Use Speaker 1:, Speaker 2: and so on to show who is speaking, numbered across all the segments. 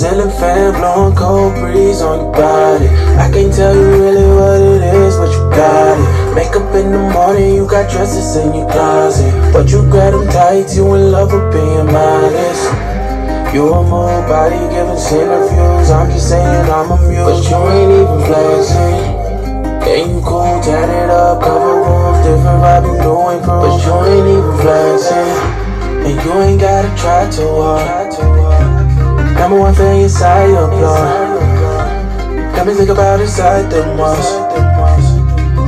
Speaker 1: Ceiling fan blowing cold breeze on your body. I can't tell you really what it is, but you got it. Makeup in the morning, you got dresses in your closet. But you grab them tights, you in love with being modest. You a move body giving centrifuges. I'm just saying I'm amused, but you ain't even flexing. Yeah, you cool, tatted up, cover rooms, different vibe, you doing but you ain't even flexing. And you ain't gotta try too hard. Number one fan inside your blood. Got me think about inside the walls.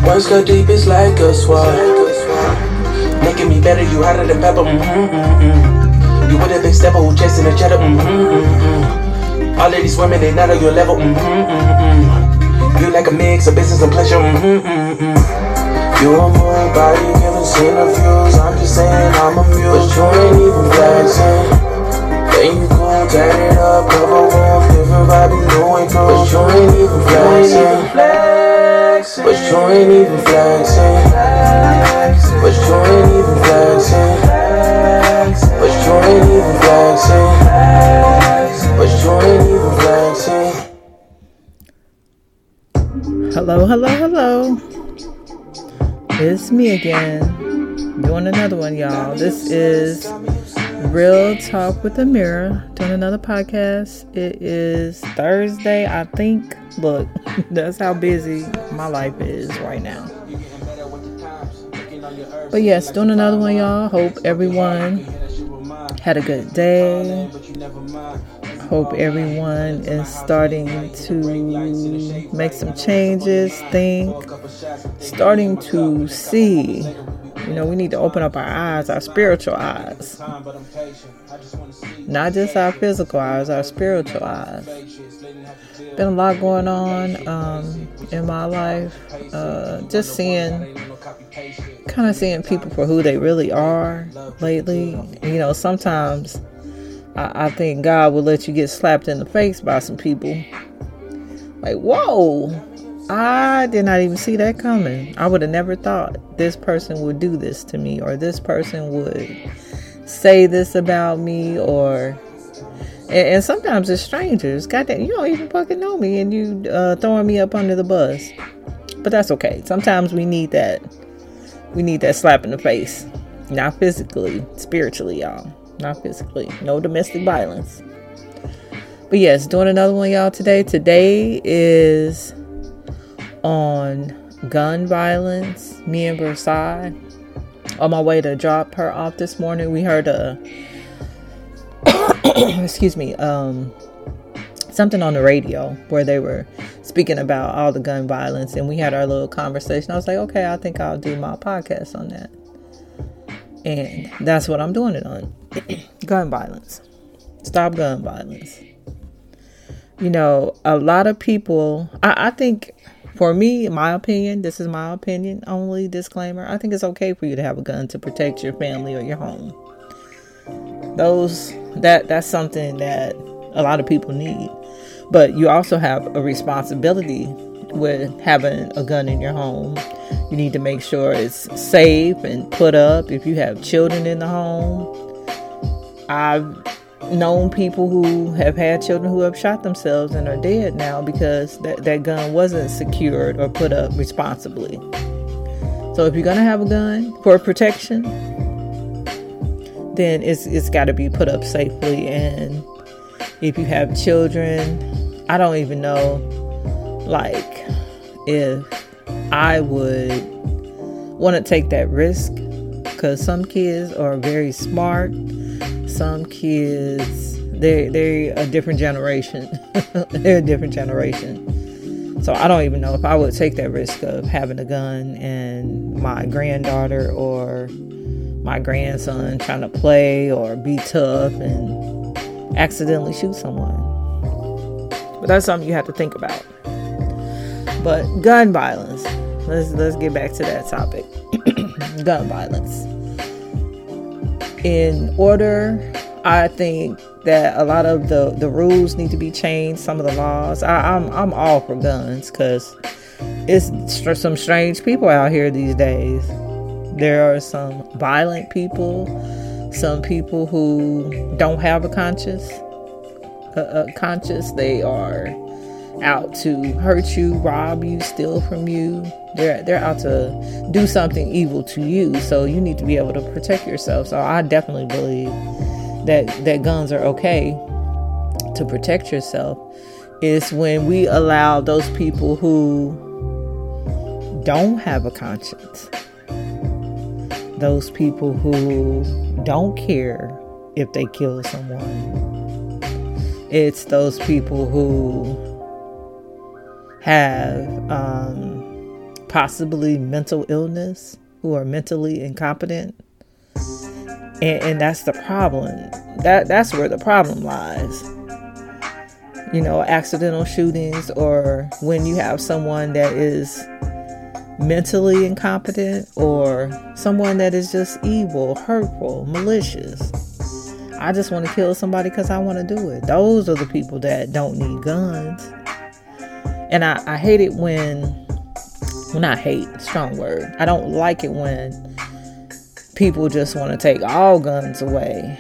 Speaker 1: Words cut deep, it's like a sword. Making me better, you hotter than pepper. Mm-hmm, mm-hmm. You with a big stepper who chasing the cheddar. Mm-hmm, mm-hmm. All of these women, they not on your level. Mm-hmm, mm-hmm. You like a mix of business and pleasure. Mm-hmm, mm-hmm. You a moon body giving centrifuges. I'm just saying I'm amused, but you ain't even flexing. Then you gon' turn it up, cover room, different vibe, you know ain't true. But you ain't even flexing. But you ain't even flexing. But you ain't even flexing. But you ain't even flexing. But you ain't even flexing.
Speaker 2: Hello, hello, hello. It's me again. Doing another one, y'all. This is Real Talk with Amiri. Doing another podcast. It is Thursday, I think. Look, that's how busy my life is right now. But yes, doing another one, y'all. Hope everyone had a good day. Hope everyone is starting to make some changes, think, starting to see. You know, we need to open up our eyes, our spiritual eyes. Not just our physical eyes, our spiritual eyes. Been a lot going on um, in my life. Uh, just seeing, kind of seeing people for who they really are lately. You know, sometimes I, I think God will let you get slapped in the face by some people. Like, whoa, I did not even see that coming. I would have never thought this person would do this to me, or this person would say this about me, or and, and sometimes it's strangers. Goddamn, you don't even fucking know me, and you uh, throwing me up under the bus. But that's okay. Sometimes we need that. We need that slap in the face, not physically, spiritually, y'all. Not physically. No domestic violence. But yes, doing another one, y'all, today. Today is on gun violence, me and Versailles. On my way to drop her off this morning, we heard a excuse me, um something on the radio where they were speaking about all the gun violence and we had our little conversation. I was like, okay, I think I'll do my podcast on that. And that's what I'm doing it on. gun violence. Stop gun violence. You know, a lot of people I, I think for me, my opinion, this is my opinion only disclaimer. I think it's okay for you to have a gun to protect your family or your home. Those that that's something that a lot of people need. But you also have a responsibility with having a gun in your home. You need to make sure it's safe and put up if you have children in the home. I've known people who have had children who have shot themselves and are dead now because that, that gun wasn't secured or put up responsibly. So if you're gonna have a gun for protection, then it's it's gotta be put up safely and if you have children, I don't even know like if I would want to take that risk because some kids are very smart some kids they they're a different generation. they're a different generation. So I don't even know if I would take that risk of having a gun and my granddaughter or my grandson trying to play or be tough and accidentally shoot someone. But that's something you have to think about. But gun violence. Let's let's get back to that topic. gun violence in order. I think that a lot of the, the rules need to be changed. Some of the laws. I, am I'm, I'm all for guns because it's some strange people out here these days. There are some violent people, some people who don't have a conscience, uh, conscious. They are out to hurt you, rob you, steal from you. They're they're out to do something evil to you. So you need to be able to protect yourself. So I definitely believe that that guns are okay to protect yourself. Is when we allow those people who don't have a conscience, those people who don't care if they kill someone. It's those people who have um, possibly mental illness, who are mentally incompetent, and, and that's the problem. That that's where the problem lies. You know, accidental shootings, or when you have someone that is mentally incompetent, or someone that is just evil, hurtful, malicious. I just want to kill somebody because I want to do it. Those are the people that don't need guns. And I, I hate it when, when I hate, strong word. I don't like it when people just want to take all guns away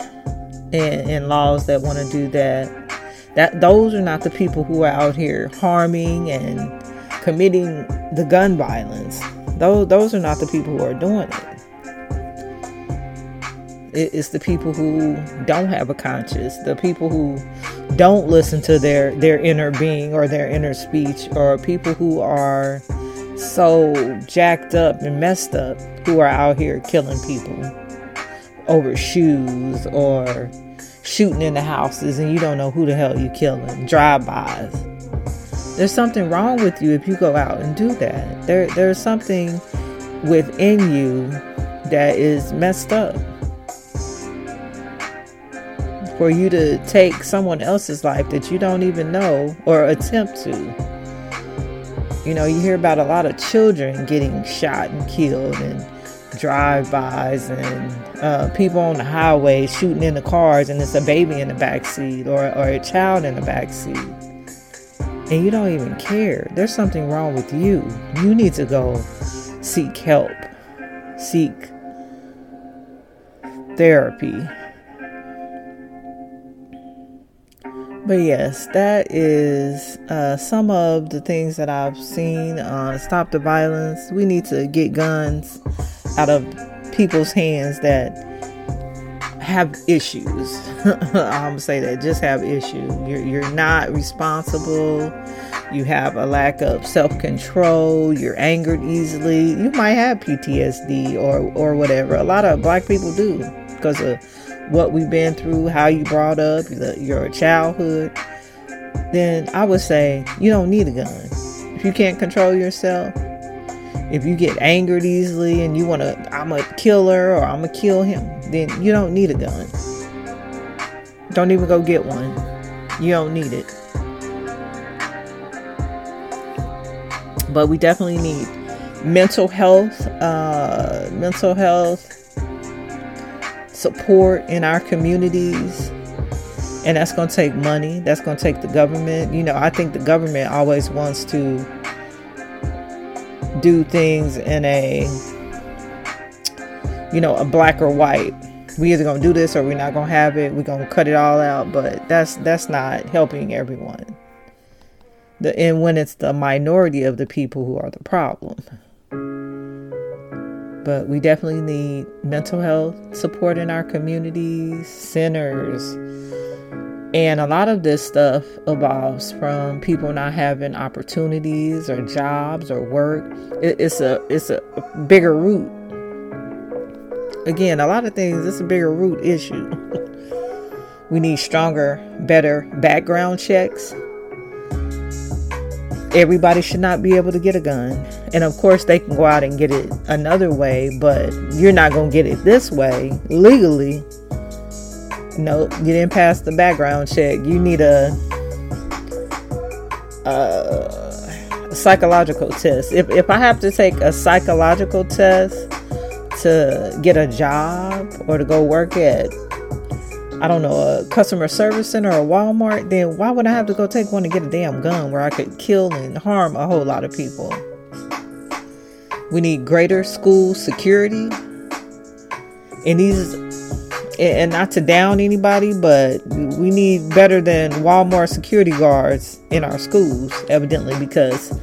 Speaker 2: and, and laws that want to do that. That those are not the people who are out here harming and committing the gun violence. Those those are not the people who are doing it. It's the people who don't have a conscience, the people who don't listen to their their inner being or their inner speech, or people who are so jacked up and messed up who are out here killing people over shoes or shooting in the houses and you don't know who the hell you're killing drive-bys. There's something wrong with you if you go out and do that. There there's something within you that is messed up for you to take someone else's life that you don't even know or attempt to. You know, you hear about a lot of children getting shot and killed and drive-bys and uh, people on the highway shooting in the cars and it's a baby in the back seat or, or a child in the back seat and you don't even care. There's something wrong with you. You need to go seek help. Seek therapy But yes, that is uh, some of the things that I've seen. Uh, stop the violence. We need to get guns out of people's hands that have issues. I'm gonna say that just have issues. You're you're not responsible. You have a lack of self control. You're angered easily. You might have PTSD or or whatever. A lot of black people do because of what we've been through, how you brought up, the, your childhood, then I would say you don't need a gun. If you can't control yourself, if you get angered easily and you want to, I'm a killer or I'm to kill him, then you don't need a gun. Don't even go get one. You don't need it. But we definitely need mental health, uh, mental health support in our communities. And that's going to take money. That's going to take the government. You know, I think the government always wants to do things in a, you know, a black or white. We either gonna do this or we're not gonna have it. We're gonna cut it all out. But that's that's not helping everyone. The and when it's the minority of the people who are the problem. But we definitely need mental health support in our communities, centers. And a lot of this stuff evolves from people not having opportunities or jobs or work. it's a it's a bigger root. Again, a lot of things it's a bigger root issue. we need stronger, better background checks everybody should not be able to get a gun. And of course, they can go out and get it another way, but you're not going to get it this way legally. No, you didn't pass the background check. You need a, a, a psychological test. If, if I have to take a psychological test to get a job or to go work at I don't know, a customer service center or Walmart, then why would I have to go take one to get a damn gun where I could kill and harm a whole lot of people? We need greater school security. And these and not to down anybody, but we need better than Walmart security guards in our schools, evidently, because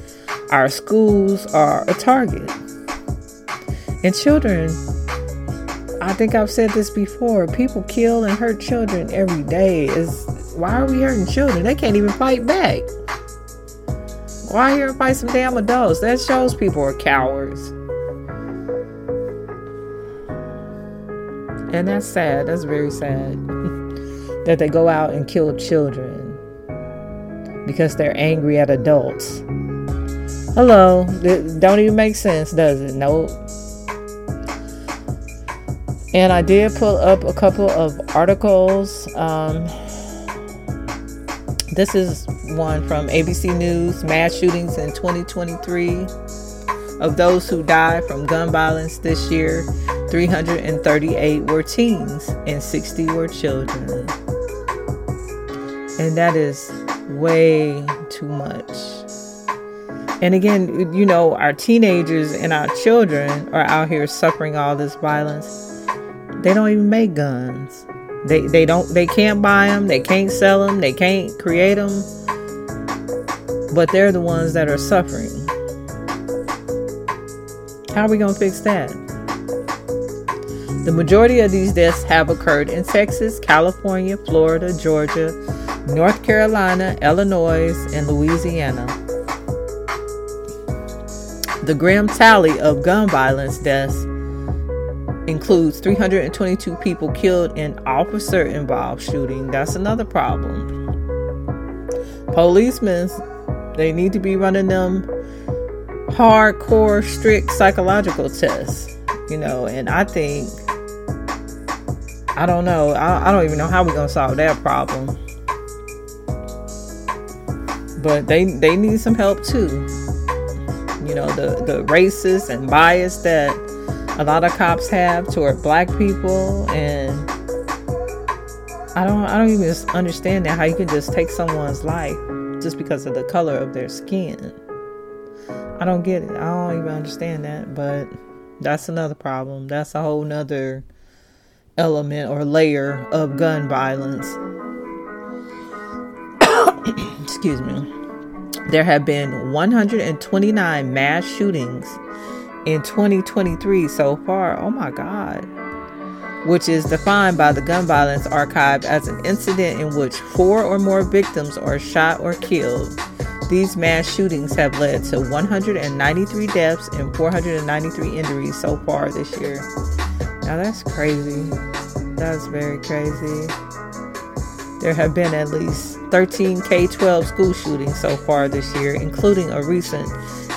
Speaker 2: our schools are a target. And children, I think I've said this before, people kill and hurt children every day. Is why are we hurting children? They can't even fight back. Why here fight some damn adults? That shows people are cowards. And that's sad. That's very sad. that they go out and kill children because they're angry at adults. Hello. Don't even make sense, does it? Nope. And I did pull up a couple of articles. Um, this is one from ABC News mass shootings in 2023. Of those who died from gun violence this year, 338 were teens and 60 were children. And that is way too much. And again, you know, our teenagers and our children are out here suffering all this violence. They don't even make guns. They they don't they can't buy them, they can't sell them, they can't create them. But they're the ones that are suffering. How are we going to fix that? The majority of these deaths have occurred in Texas, California, Florida, Georgia, North Carolina, Illinois, and Louisiana. The grim tally of gun violence deaths includes 322 people killed in officer involved shooting. That's another problem. Policemen, they need to be running them hardcore, strict psychological tests, you know, and I think I don't know. I, I don't even know how we're gonna solve that problem. But they they need some help too. You know, the, the racist and bias that a lot of cops have toward black people and I don't I don't even understand that how you can just take someone's life just because of the color of their skin. I don't get it. I don't even understand that, but that's another problem. That's a whole nother element or layer of gun violence. Excuse me. There have been 129 mass shootings in 2023 so far. Oh my God. Which is defined by the Gun Violence Archive as an incident in which four or more victims are shot or killed. These mass shootings have led to 193 deaths and 493 injuries so far this year. Now that's crazy. That's very crazy. There have been at least 13 K 12 school shootings so far this year, including a recent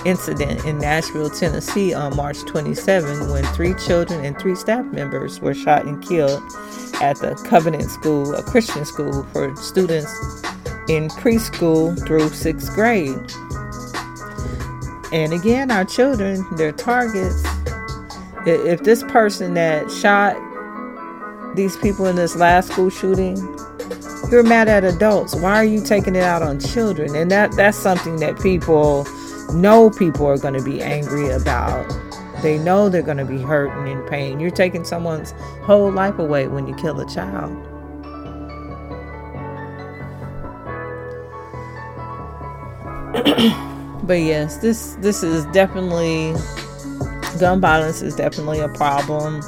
Speaker 2: incident in Nashville, Tennessee on March 27 when three children and three staff members were shot and killed at the Covenant School, a Christian school for students in preschool through sixth grade. And again, our children, they're targets if this person that shot these people in this last school shooting, you're mad at adults. Why are you taking it out on children? And that that's something that people know people are going to be angry about. They know they're going to be hurt and in pain. You're taking someone's whole life away when you kill a child. but yes, this this is definitely gun violence is definitely a problem.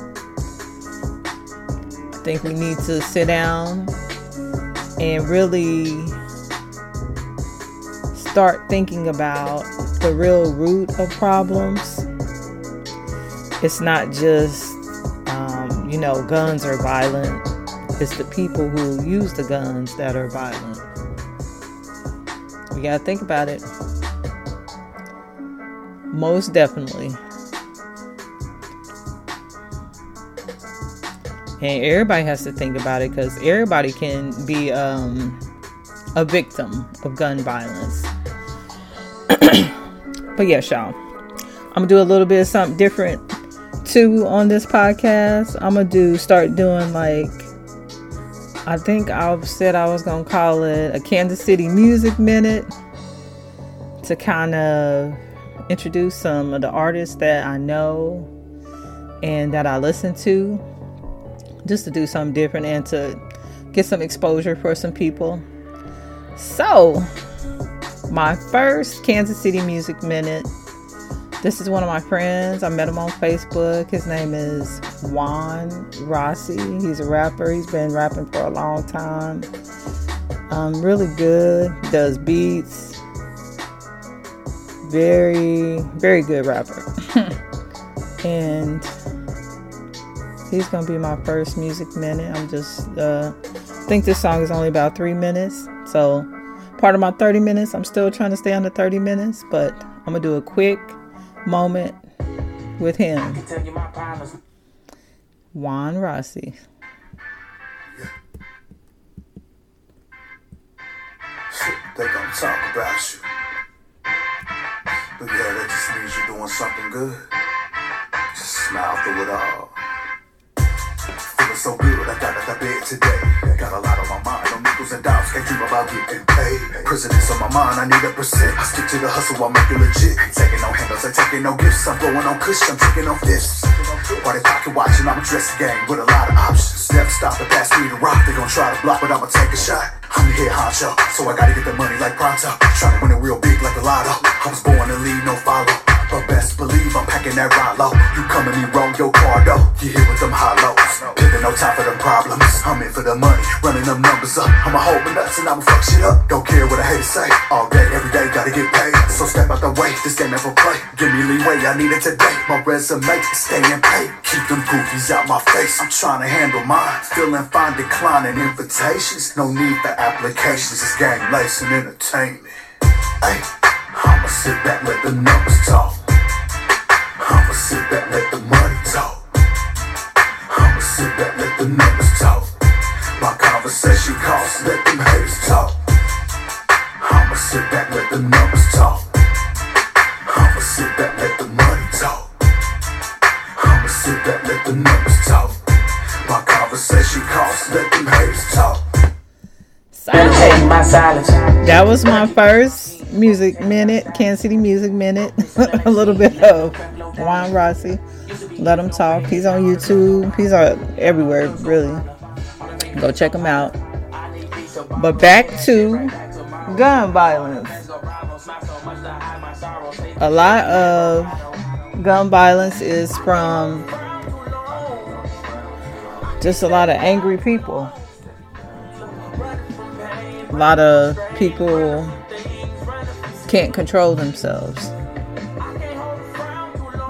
Speaker 2: I think we need to sit down and really start thinking about the real root of problems. It's not just, um, you know, guns are violent, it's the people who use the guns that are violent. We got to think about it. Most definitely. And everybody has to think about it because everybody can be um, a victim of gun violence. but yes, y'all, I'm gonna do a little bit of something different too on this podcast. I'm gonna do start doing like I think I've said I was gonna call it a Kansas City Music Minute to kind of introduce some of the artists that I know and that I listen to just to do something different and to get some exposure for some people. So, my first Kansas City Music Minute. This is one of my friends. I met him on Facebook. His name is Juan Rossi. He's a rapper. He's been rapping for a long time. Um, really good. Does beats. Very, very good rapper. and he's gonna be my first music minute. I'm just uh, think this song is only about three minutes, so part of my 30 minutes. I'm still trying to stay under 30 minutes, but I'm gonna do a quick moment with him. Juan Rossi.
Speaker 3: They gonna talk about you. But yeah, that just means you're doing something good. Just smile through it all. Feeling so good, I got out of bed today. I got a lot on my mind, no nickels and dimes, can't dream about getting paid. President's on my mind, I need a percent. I stick to the hustle, I make it legit. Taking no handles, ain't taking no gifts. I'm blowing on cushion, I'm taking no fifths. Party pocket watching, I'm a dressed game with a lot of options. Never stop to pass me the rock, they gon' try to block, but I'ma take a shot. I'm the head honcho, so I gotta get the money like pronto. Tryna win it real big like a lotto. I was born to lead, no follow. But best believe I'm packing that low. You coming me wrong, your car the money, running them numbers up. I'ma hold my nuts and I'ma fuck shit up. Don't care what I hate to say. All day, every day, gotta get paid. So step out the way, this game never play. Give me leeway, I need it today. My resume is staying paid. Keep them goofies out my face. I'm trying to handle mine. Feeling fine, declining invitations. No need for applications. It's game, lace, and entertainment. Hey, I'ma sit back, let the numbers talk. I'ma sit back, let the money talk. I'ma sit back, let the numbers talk. My conversation costs, let them haters talk. I'ma sit back, let the numbers talk. I'ma sit back, let the money talk. I'ma sit back, let the numbers talk. My conversation costs, let them haters talk.
Speaker 1: Silence.
Speaker 2: That was my first music minute, Kansas City Music Minute. a little bit of Juan Rossi. Let him talk. He's on YouTube. He's on everywhere, really. Go check them out. But back to gun violence. A lot of gun violence is from just a lot of angry people. A lot of people can't control themselves.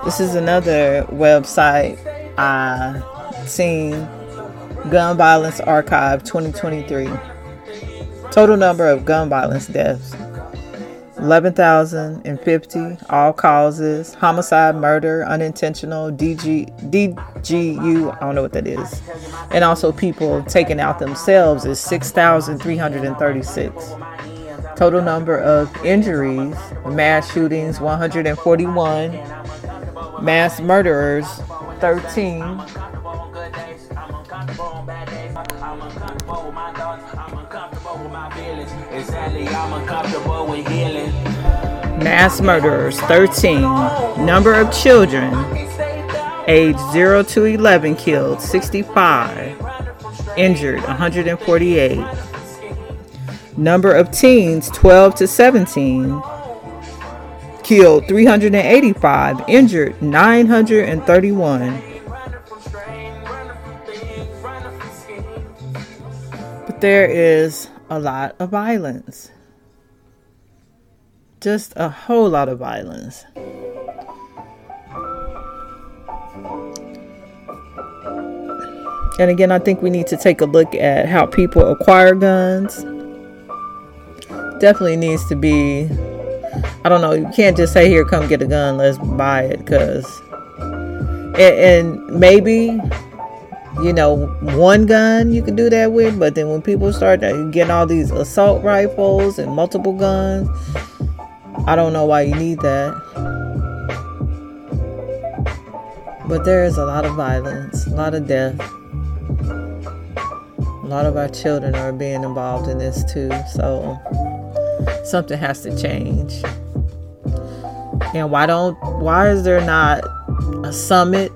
Speaker 2: This is another website I seen Gun Violence Archive 2023. Total number of gun violence deaths 11,050. All causes homicide, murder, unintentional, DG, DGU, I don't know what that is. And also people taking out themselves is 6,336. Total number of injuries mass shootings 141, mass murderers 13. Mass murderers 13. Number of children age 0 to 11 killed 65. Injured 148. Number of teens 12 to 17 killed 385. Injured 931. But there is a lot of violence. Just a whole lot of violence. And again, I think we need to take a look at how people acquire guns. Definitely needs to be, I don't know, you can't just say, here, come get a gun, let's buy it. Because, and, and maybe you know, one gun you can do that with, but then when people start uh, getting all these assault rifles and multiple guns, I don't know why you need that. But there is a lot of violence, a lot of death. A lot of our children are being involved in this too, so something has to change. And why don't why is there not a summit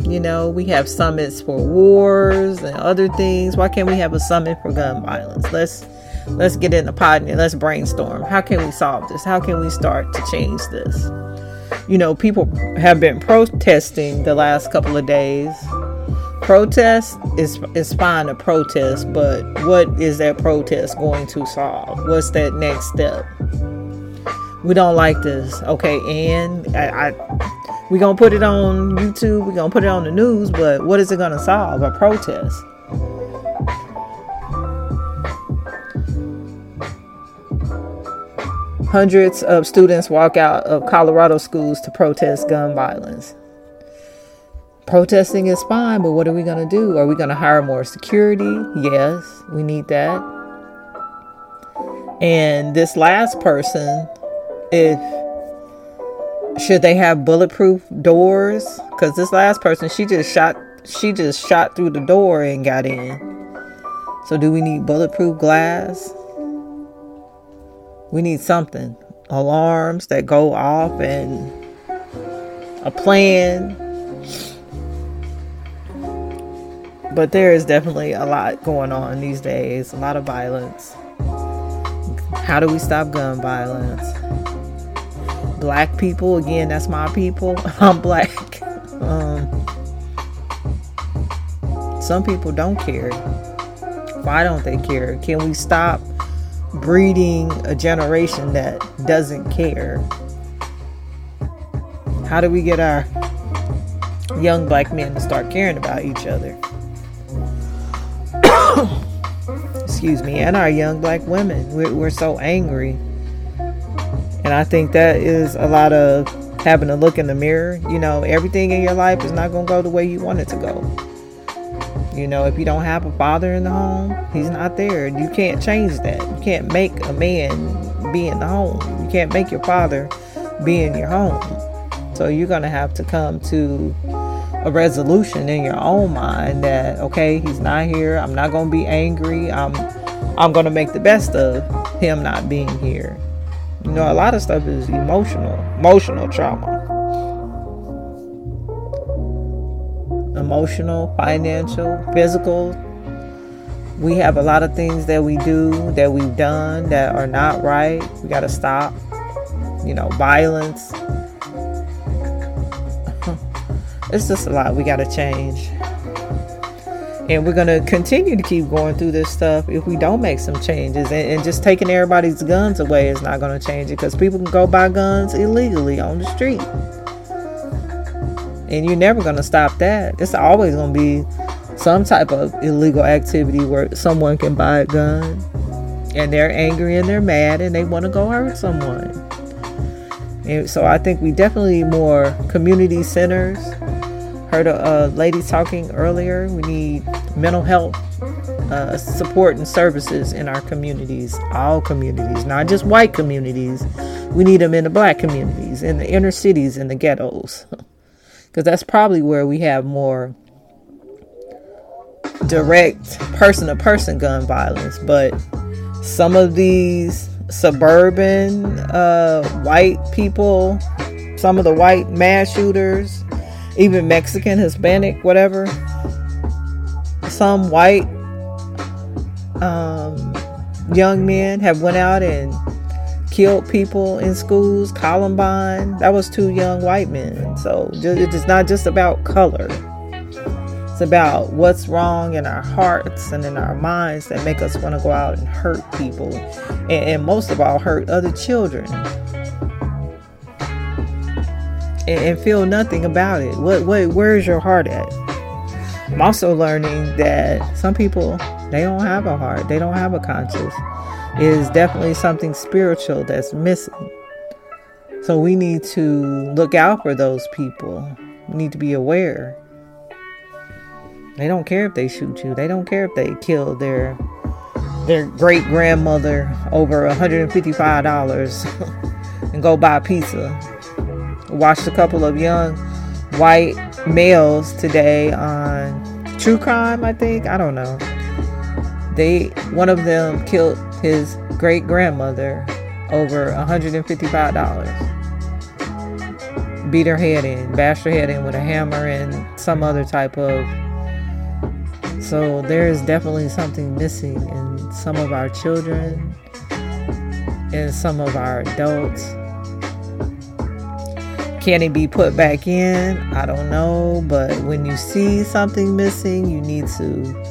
Speaker 2: You know, we have summits for wars and other things. Why can't we have a summit for gun violence? Let's let's get in the pot and let's brainstorm. How can we solve this? How can we start to change this? You know, people have been protesting the last couple of days. Protest is is fine to protest, but what is that protest going to solve? What's that next step? We don't like this. Okay, and I, I we gonna put it on YouTube. we're gonna put it on the news, but what is it gonna solve? A protest. Hundreds of students walk out of Colorado schools to protest gun violence. Protesting is fine, but what are we going to do? Are we going to hire more security? Yes, we need that. And this last person, if should they have bulletproof doors? Because this last person, she just shot, she just shot through the door and got in. So do we need bulletproof glass? We need something. Alarms that go off and a plan. But there is definitely a lot going on these days, a lot of violence. How do we stop gun violence? Black people, again, that's my people. I'm black. Um, some people don't care. Why don't they care? Can we stop breeding a generation that doesn't care. How do we get our young black men to start caring about each other? Excuse me, and our young black women. We're, we're so angry. And I think that is a lot of having to look in the mirror. You know, everything in your life is not going to go the way you want it to go. You know, if you don't have a father in the home, he's not there. You can't change that. You can't make a man be in the home. You can't make your father be in your home. So you're going to have to come to a resolution in your own mind that okay, he's not here. I'm not going to be angry. I'm I'm going to make the best of him not being here. You know, a lot of stuff is emotional, emotional trauma. Emotional, financial, physical. We have a lot of things that we do, that we've done that are not right. We got to stop. You know, violence. it's just a lot we got to change. And we're going to continue to keep going through this stuff if we don't make some changes. And, and just taking everybody's guns away is not going to change it because people can go buy guns illegally on the street. And you're never going to stop that. It's always going to be some type of illegal activity where someone can buy a gun and they're angry and they're mad and they want to go hurt someone. And so I think we definitely need more community centers. Heard a, a lady talking earlier. We need mental health uh, support and services in our communities, all communities, not just white communities. We need them in the black communities, in the inner cities, in the ghettos. because that's probably where we have more direct person to person gun violence. But some of these suburban uh, white people, some of the white mass shooters, even Mexican, Hispanic, whatever, some white um, young men have went out and killed people in schools, Columbine. That was two young white men. So it's not just about color. It's about what's wrong in our hearts and in our minds that make us want to go out and hurt people, and, and most of all, hurt other children, and, feel nothing about it. What, what, where's your heart at? I'm also learning that some people they don't have a heart, they don't have a conscience is definitely something spiritual that's missing. So we need to look out for those people. We need to be aware. They don't care if they shoot you. They don't care if they kill their their great grandmother over $155 and go buy pizza. Watched a couple of young white males today on True Crime, I think. I don't know. They one of them killed his great grandmother over $155. beat her head in, bash her head in with a hammer and some other type of. So there is definitely something missing in some of our children and some of our adults. Can it be put back in? I don't know, but when you see something missing, you need to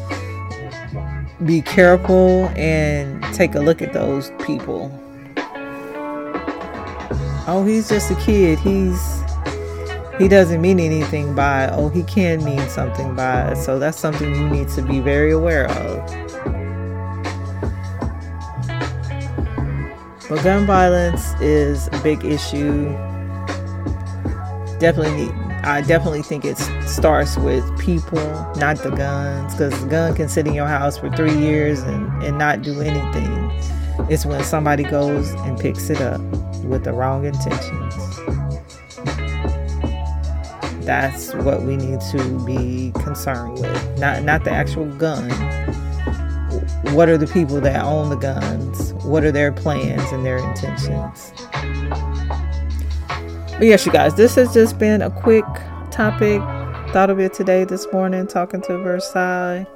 Speaker 2: be careful and take a look at those people. Oh, he's just a kid. He's he doesn't mean anything by oh he can mean something by so that's something you need to be very aware of but gun violence is a big issue definitely I definitely think it starts with people, not the guns, because the gun can sit in your house for three years and, and not do anything. It's when somebody goes and picks it up with the wrong intentions. That's what we need to be concerned with. Not not the actual gun. What are the people that own the guns? What are their plans and their intentions? But yes, you guys, this has just been a quick topic. Thought of it today, this morning, talking to Versailles.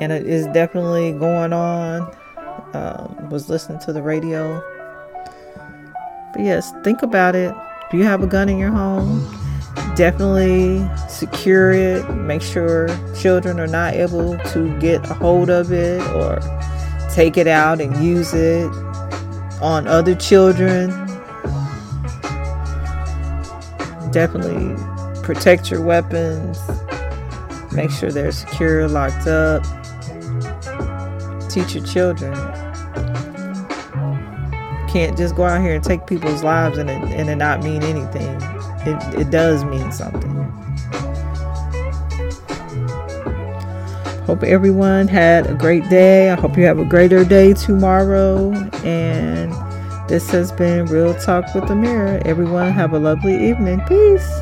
Speaker 2: And it is definitely going on. Um, was listening to the radio. But yes, think about it. Do you have a gun in your home? Definitely secure it. Make sure children are not able to get a hold of it or take it out and use it on other children definitely protect your weapons. Make sure they're secure, locked up. Teach your children. Can't just go out here and take people's lives and it, and it not mean anything. It, it does mean something. Hope everyone had a great day. I hope you have a greater day tomorrow. And this has been Real Talk with Amiri. Everyone have a lovely evening. Peace.